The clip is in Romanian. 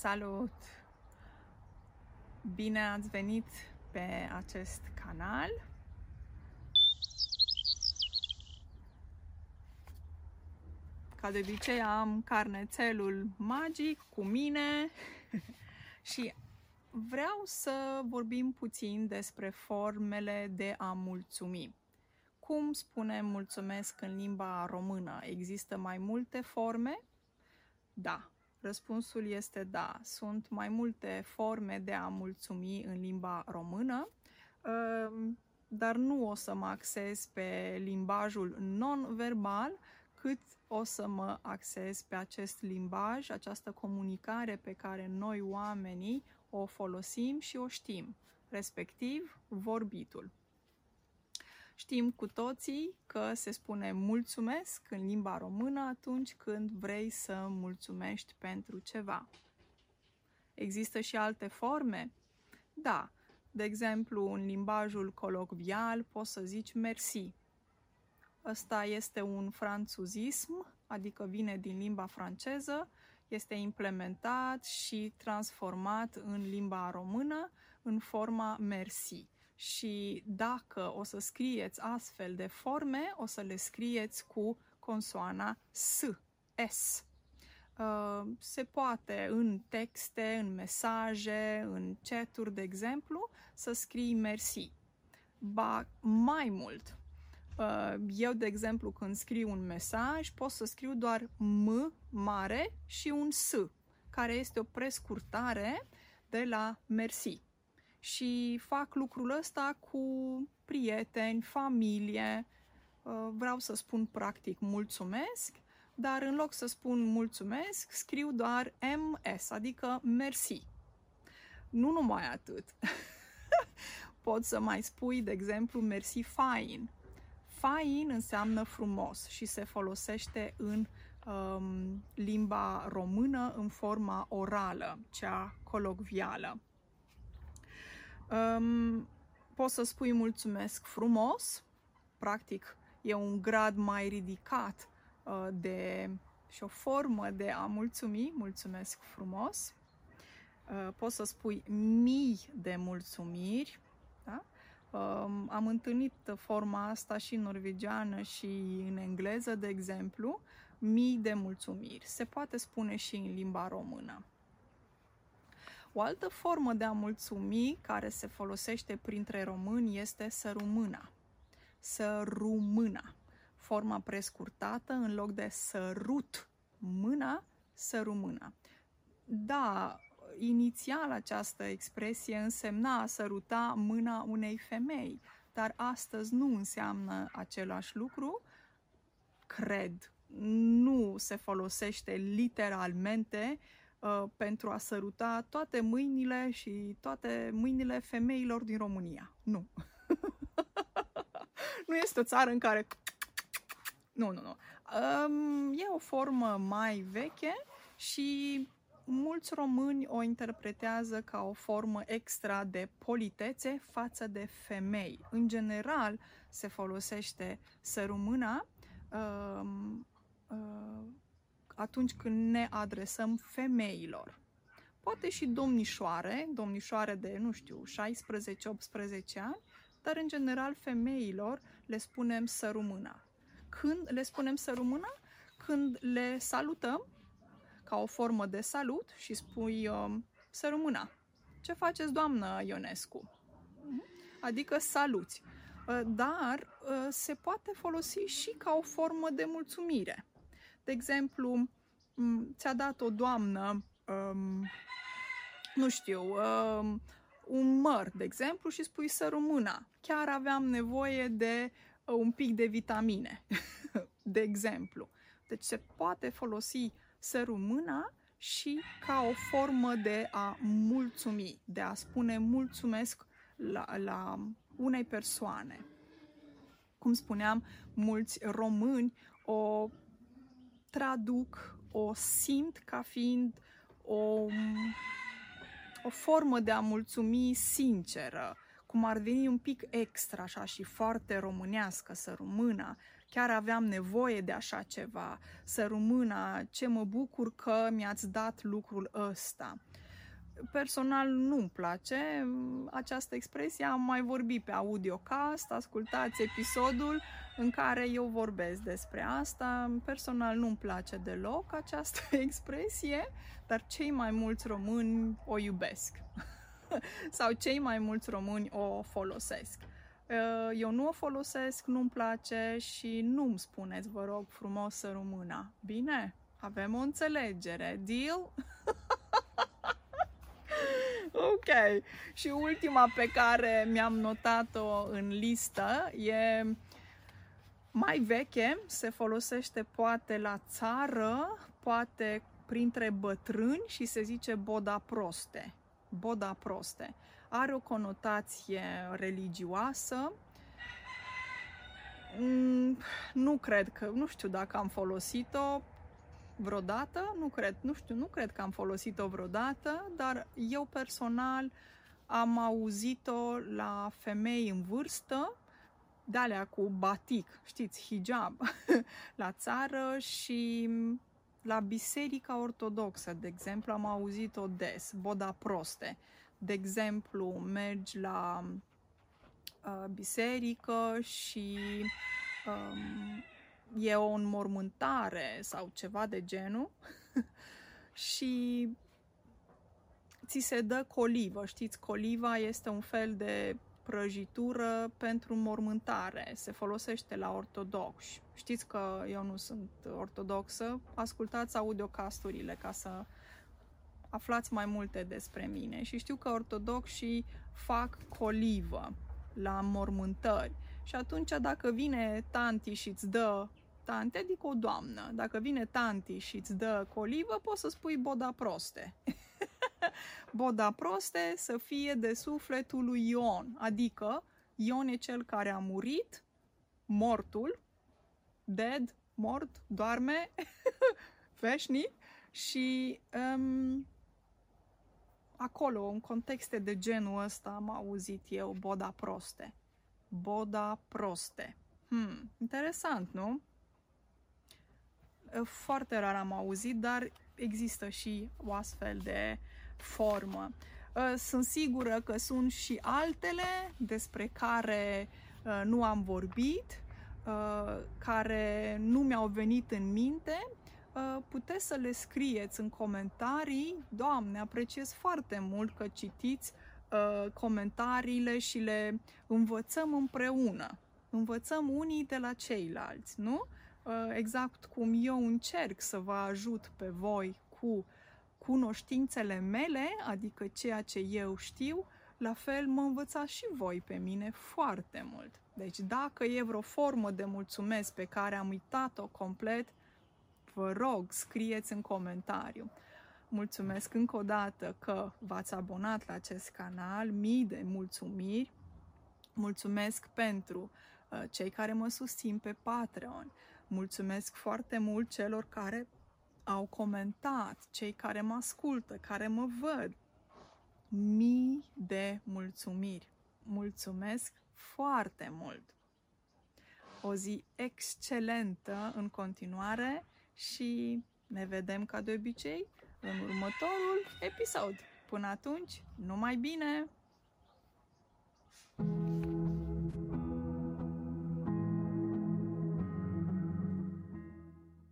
Salut! Bine ați venit pe acest canal. Ca de obicei am carnețelul magic cu mine și vreau să vorbim puțin despre formele de a mulțumi. Cum spunem mulțumesc în limba română? Există mai multe forme? Da, Răspunsul este da. Sunt mai multe forme de a mulțumi în limba română, ehm, dar nu o să mă axez pe limbajul non-verbal, cât o să mă axez pe acest limbaj, această comunicare pe care noi oamenii o folosim și o știm, respectiv vorbitul. Știm cu toții că se spune mulțumesc în limba română atunci când vrei să mulțumești pentru ceva. Există și alte forme? Da. De exemplu, în limbajul colocvial poți să zici mersi. Ăsta este un franțuzism, adică vine din limba franceză, este implementat și transformat în limba română în forma mersi și dacă o să scrieți astfel de forme, o să le scrieți cu consoana S, S. Uh, se poate în texte, în mesaje, în chaturi, de exemplu, să scrii mersi. Ba mai mult, uh, eu, de exemplu, când scriu un mesaj, pot să scriu doar M mare și un S, care este o prescurtare de la mersi și fac lucrul ăsta cu prieteni, familie. Uh, vreau să spun practic mulțumesc, dar în loc să spun mulțumesc, scriu doar MS, adică mersi. Nu numai atât. Poți să mai spui, de exemplu, mersi fine. Fine înseamnă frumos și se folosește în um, limba română în forma orală, cea colocvială. Um, poți să spui mulțumesc frumos, practic e un grad mai ridicat uh, de și o formă de a mulțumi, mulțumesc frumos. Uh, poți să spui mii de mulțumiri. Da? Uh, am întâlnit forma asta și în norvegiană și în engleză, de exemplu, mii de mulțumiri. Se poate spune și în limba română. O altă formă de a mulțumi care se folosește printre români este să rumâna. Să rumâna. Forma prescurtată în loc de sărut mâna, să rumâna. Da, inițial această expresie însemna a săruta mâna unei femei, dar astăzi nu înseamnă același lucru. Cred, nu se folosește literalmente uh, pentru a săruta toate mâinile și toate mâinile femeilor din România. Nu. nu este o țară în care... Nu, nu, nu. Um, e o formă mai veche și mulți români o interpretează ca o formă extra de politețe față de femei. În general, se folosește sărumâna um, uh, atunci când ne adresăm femeilor. Poate și domnișoare, domnișoare de, nu știu, 16-18 ani, dar în general femeilor le spunem sărumâna. Când le spunem sărumâna? Când le salutăm ca o formă de salut și spui uh, sărumâna. Ce faceți, doamnă Ionescu? Adică saluți. Uh, dar uh, se poate folosi și ca o formă de mulțumire. De exemplu, ți-a dat o doamnă, um, nu știu, um, un măr, de exemplu, și spui să rămâna. Chiar aveam nevoie de uh, un pic de vitamine, de exemplu. Deci se poate folosi să rămâna și ca o formă de a mulțumi, de a spune mulțumesc la, la unei persoane. Cum spuneam, mulți români o traduc, o simt ca fiind o, o formă de a mulțumi sinceră, cum ar veni un pic extra așa și foarte românească să rămână, chiar aveam nevoie de așa ceva, să rămână ce mă bucur că mi-ați dat lucrul ăsta. Personal nu-mi place această expresie, am mai vorbit pe audiocast, ascultați episodul în care eu vorbesc despre asta. Personal nu-mi place deloc această expresie, dar cei mai mulți români o iubesc sau cei mai mulți români o folosesc. Uh, eu nu o folosesc, nu-mi place și nu-mi spuneți, vă rog frumos, să rămână. Bine? Avem o înțelegere. Deal? ok. Și ultima pe care mi-am notat-o în listă e mai veche, se folosește poate la țară, poate printre bătrâni și se zice boda proste. Boda proste. Are o conotație religioasă. Mm, nu cred că, nu știu dacă am folosit-o vreodată, nu cred, nu știu, nu cred că am folosit-o vreodată, dar eu personal am auzit-o la femei în vârstă de cu batic, știți, hijab, la țară și la biserica ortodoxă, de exemplu, am auzit-o des, boda proste. De exemplu, mergi la uh, biserică și um, e o înmormântare sau ceva de genul și ți se dă colivă. Știți, coliva este un fel de prăjitură pentru mormântare. Se folosește la ortodoxi. Știți că eu nu sunt ortodoxă. Ascultați audiocasturile ca să aflați mai multe despre mine. Și știu că ortodoxii fac colivă la mormântări. Și atunci dacă vine tanti și îți dă tante, adică o doamnă, dacă vine tanti și îți dă colivă, poți să spui boda proste. boda proste să fie de sufletul lui Ion, adică Ion e cel care a murit, mortul, dead, mort, doarme, veșnic și um, acolo, în contexte de genul ăsta, am auzit eu boda proste. Boda proste. Hmm, interesant, nu? Foarte rar am auzit, dar există și o astfel de formă. Uh, sunt sigură că sunt și altele despre care uh, nu am vorbit, uh, care nu mi-au venit în minte. Puteți să le scrieți în comentarii. Doamne, apreciez foarte mult că citiți comentariile și le învățăm împreună. Învățăm unii de la ceilalți, nu? Exact cum eu încerc să vă ajut pe voi cu cunoștințele mele, adică ceea ce eu știu, la fel mă învățați și voi pe mine foarte mult. Deci dacă e vreo formă de mulțumesc pe care am uitat-o complet, vă rog, scrieți în comentariu. Mulțumesc încă o dată că v-ați abonat la acest canal, mii de mulțumiri. Mulțumesc pentru uh, cei care mă susțin pe Patreon. Mulțumesc foarte mult celor care au comentat, cei care mă ascultă, care mă văd. Mii de mulțumiri. Mulțumesc foarte mult! O zi excelentă în continuare și ne vedem ca de obicei în următorul episod. Până atunci, numai bine!